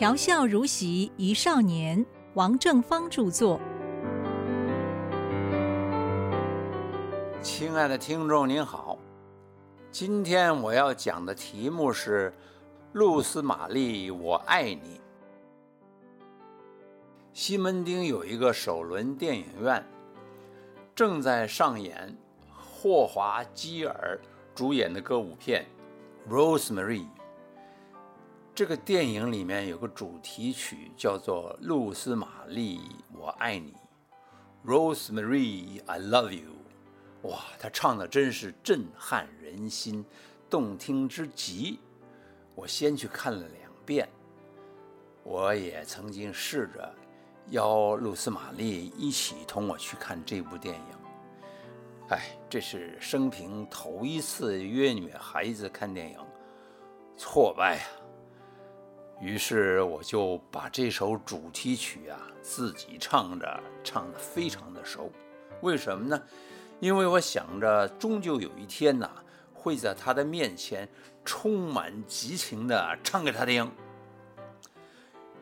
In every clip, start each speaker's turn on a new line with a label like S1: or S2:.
S1: 调笑如席一少年，王正芳著作。
S2: 亲爱的听众您好，今天我要讲的题目是《露丝玛丽，我爱你》。西门町有一个首轮电影院，正在上演霍华基尔主演的歌舞片《Rosemary》。这个电影里面有个主题曲叫做《露丝玛丽，我爱你》，Rosemary，I love you。哇，他唱的真是震撼人心，动听之极。我先去看了两遍。我也曾经试着邀露丝玛丽一起同我去看这部电影。哎，这是生平头一次约女孩子看电影，挫败啊！于是我就把这首主题曲啊自己唱着，唱得非常的熟。为什么呢？因为我想着，终究有一天呐，会在他的面前充满激情地唱给他听。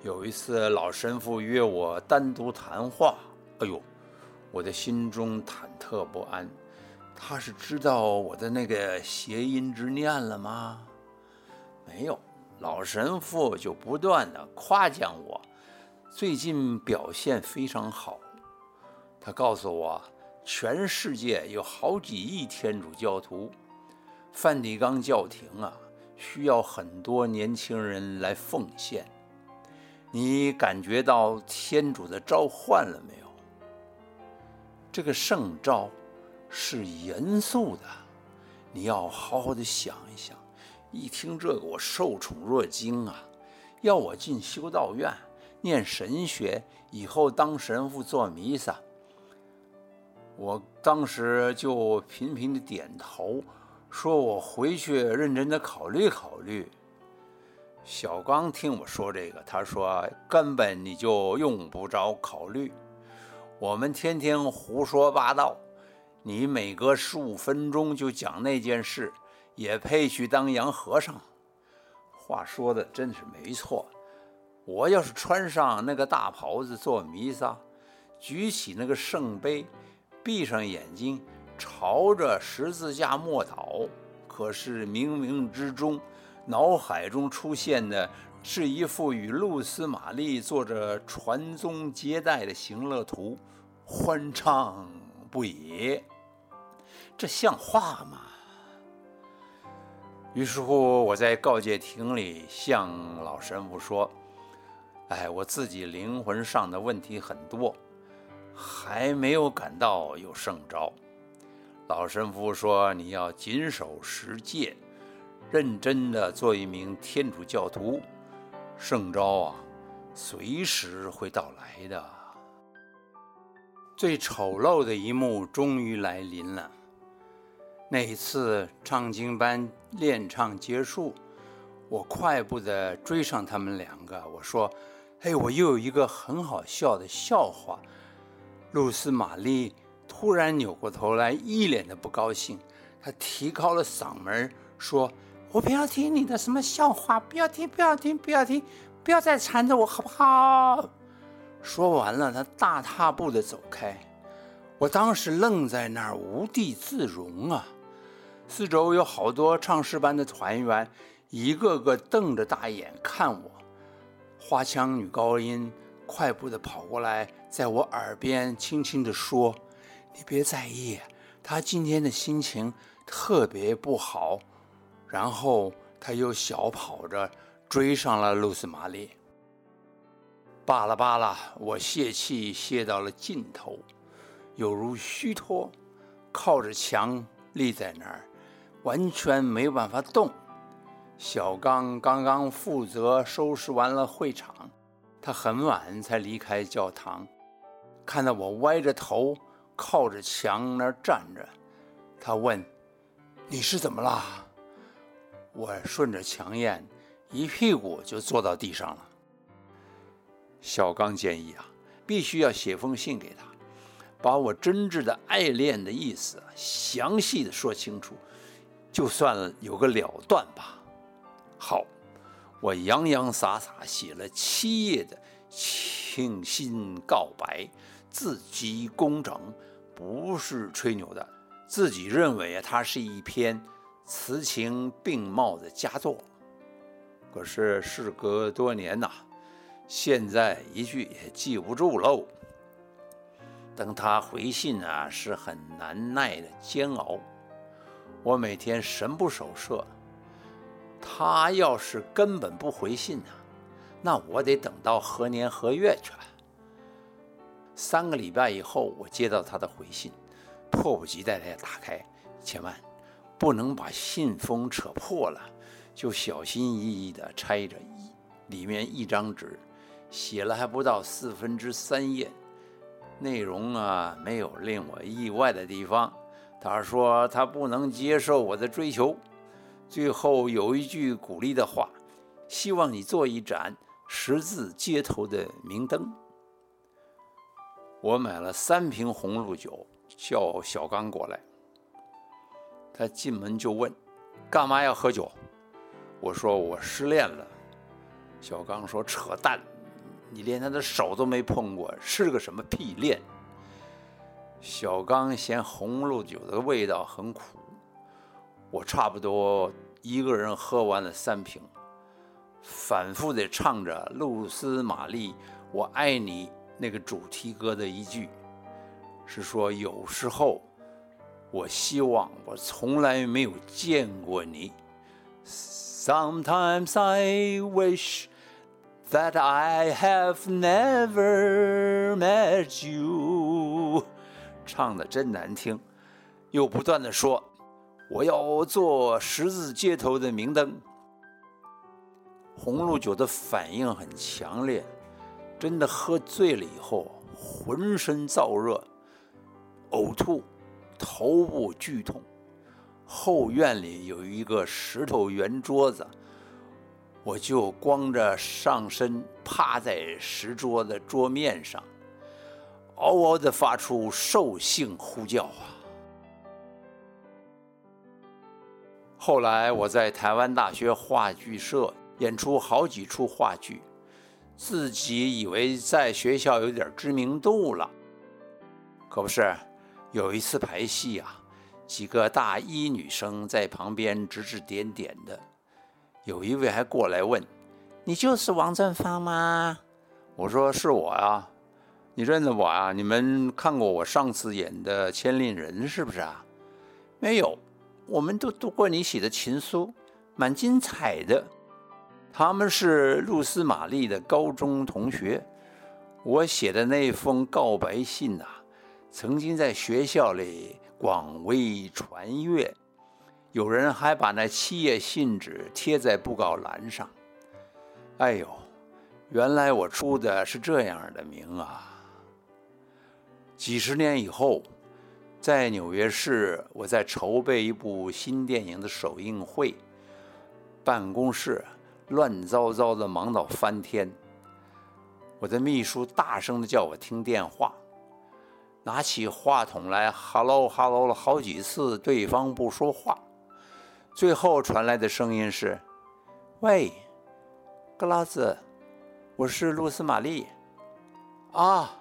S2: 有一次，老神父约我单独谈话，哎呦，我的心中忐忑不安。他是知道我的那个谐音之念了吗？没有。老神父就不断的夸奖我，最近表现非常好。他告诉我，全世界有好几亿天主教徒，梵蒂冈教廷啊，需要很多年轻人来奉献。你感觉到天主的召唤了没有？这个圣召是严肃的，你要好好的想一想。一听这个，我受宠若惊啊！要我进修道院念神学，以后当神父做弥撒。我当时就频频的点头，说我回去认真的考虑考虑。小刚听我说这个，他说根本你就用不着考虑，我们天天胡说八道，你每隔十五分钟就讲那件事。也配去当洋和尚？话说的真是没错。我要是穿上那个大袍子做弥撒，举起那个圣杯，闭上眼睛，朝着十字架默祷，可是冥冥之中，脑海中出现的是一幅与露丝玛丽坐着传宗接代的行乐图，欢畅不已。这像话吗？于是乎，我在告诫亭里向老神父说：“哎，我自己灵魂上的问题很多，还没有感到有圣招。”老神父说：“你要谨守十戒，认真的做一名天主教徒，圣招啊，随时会到来的。”最丑陋的一幕终于来临了。那一次唱经班练唱结束，我快步地追上他们两个。我说：“嘿，我又有一个很好笑的笑话。”露丝玛丽突然扭过头来，一脸的不高兴。她提高了嗓门说：“我不要听你的什么笑话，不要听，不要听，不要听，不要再缠着我，好不好？”说完了，她大踏步地走开。我当时愣在那儿，无地自容啊。四周有好多唱诗班的团员，一个个瞪着大眼看我。花腔女高音快步地跑过来，在我耳边轻轻地说：“你别在意，她今天的心情特别不好。”然后她又小跑着追上了露丝玛丽。罢了罢了，我泄气泄到了尽头，有如虚脱，靠着墙立在那儿。完全没有办法动。小刚刚刚负责收拾完了会场，他很晚才离开教堂。看到我歪着头靠着墙那儿站着，他问：“你是怎么了？”我顺着墙沿，一屁股就坐到地上了。小刚建议啊，必须要写封信给他，把我真挚的爱恋的意思详细的说清楚。就算有个了断吧。好，我洋洋洒洒写了七页的倾心告白，字迹工整，不是吹牛的。自己认为啊，它是一篇词情并茂的佳作。可是事隔多年呐，现在一句也记不住喽。等他回信啊，是很难耐的煎熬。我每天神不守舍。他要是根本不回信呢，那我得等到何年何月去了。三个礼拜以后，我接到他的回信，迫不及待地打开，千万不能把信封扯破了，就小心翼翼地拆着，里面一张纸，写了还不到四分之三页，内容啊没有令我意外的地方。他说他不能接受我的追求。最后有一句鼓励的话，希望你做一盏十字街头的明灯。我买了三瓶红露酒，叫小刚过来。他进门就问：“干嘛要喝酒？”我说：“我失恋了。”小刚说：“扯淡，你连他的手都没碰过，是个什么屁恋？”小刚嫌红露酒的味道很苦。我差不多一个人喝完了三瓶，反复地唱着露丝玛丽我爱你那个主题歌的一句，是说有时候我希望我从来没有见过你。Sometimes I wish that I have never met you。唱的真难听，又不断的说。我要做十字街头的明灯。红露酒的反应很强烈，真的喝醉了以后，浑身燥热，呕吐，头部剧痛。后院里有一个石头圆桌子，我就光着上身趴在石桌的桌面上，嗷嗷地发出兽性呼叫啊！后来我在台湾大学话剧社演出好几出话剧，自己以为在学校有点知名度了，可不是。有一次排戏啊，几个大一女生在旁边指指点点的，有一位还过来问：“你就是王振芳吗？”我说：“是我啊，你认得我啊？你们看过我上次演的《千令人》是不是啊？”没有。我们都读过你写的情书，蛮精彩的。他们是露丝玛丽的高中同学。我写的那封告白信呐，曾经在学校里广为传阅，有人还把那七页信纸贴在布告栏上。哎呦，原来我出的是这样的名啊！几十年以后。在纽约市，我在筹备一部新电影的首映会，办公室乱糟糟的，忙到翻天。我的秘书大声的叫我听电话，拿起话筒来哈喽，哈喽了好几次，对方不说话，最后传来的声音是：“喂，格拉兹，我是露丝玛丽。”啊，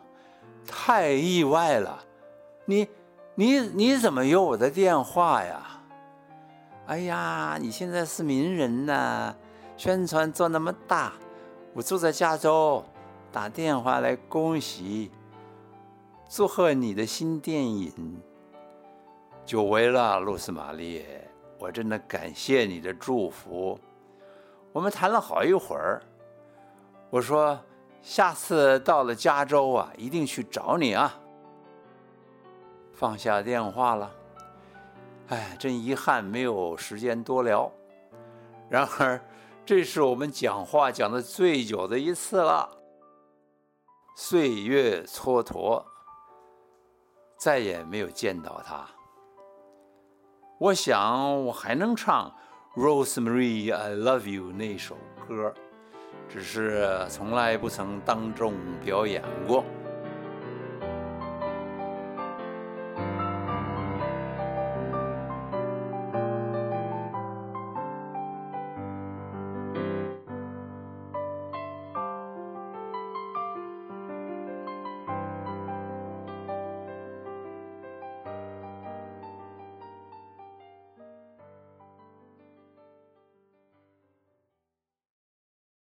S2: 太意外了，你。你你怎么有我的电话呀？哎呀，你现在是名人呐，宣传做那么大，我住在加州，打电话来恭喜，祝贺你的新电影。久违了，露丝玛丽，我真的感谢你的祝福。我们谈了好一会儿，我说下次到了加州啊，一定去找你啊。放下电话了，哎，真遗憾，没有时间多聊。然而，这是我们讲话讲的最久的一次了。岁月蹉跎，再也没有见到他。我想，我还能唱《Rosemary I Love You》那首歌，只是从来不曾当众表演过。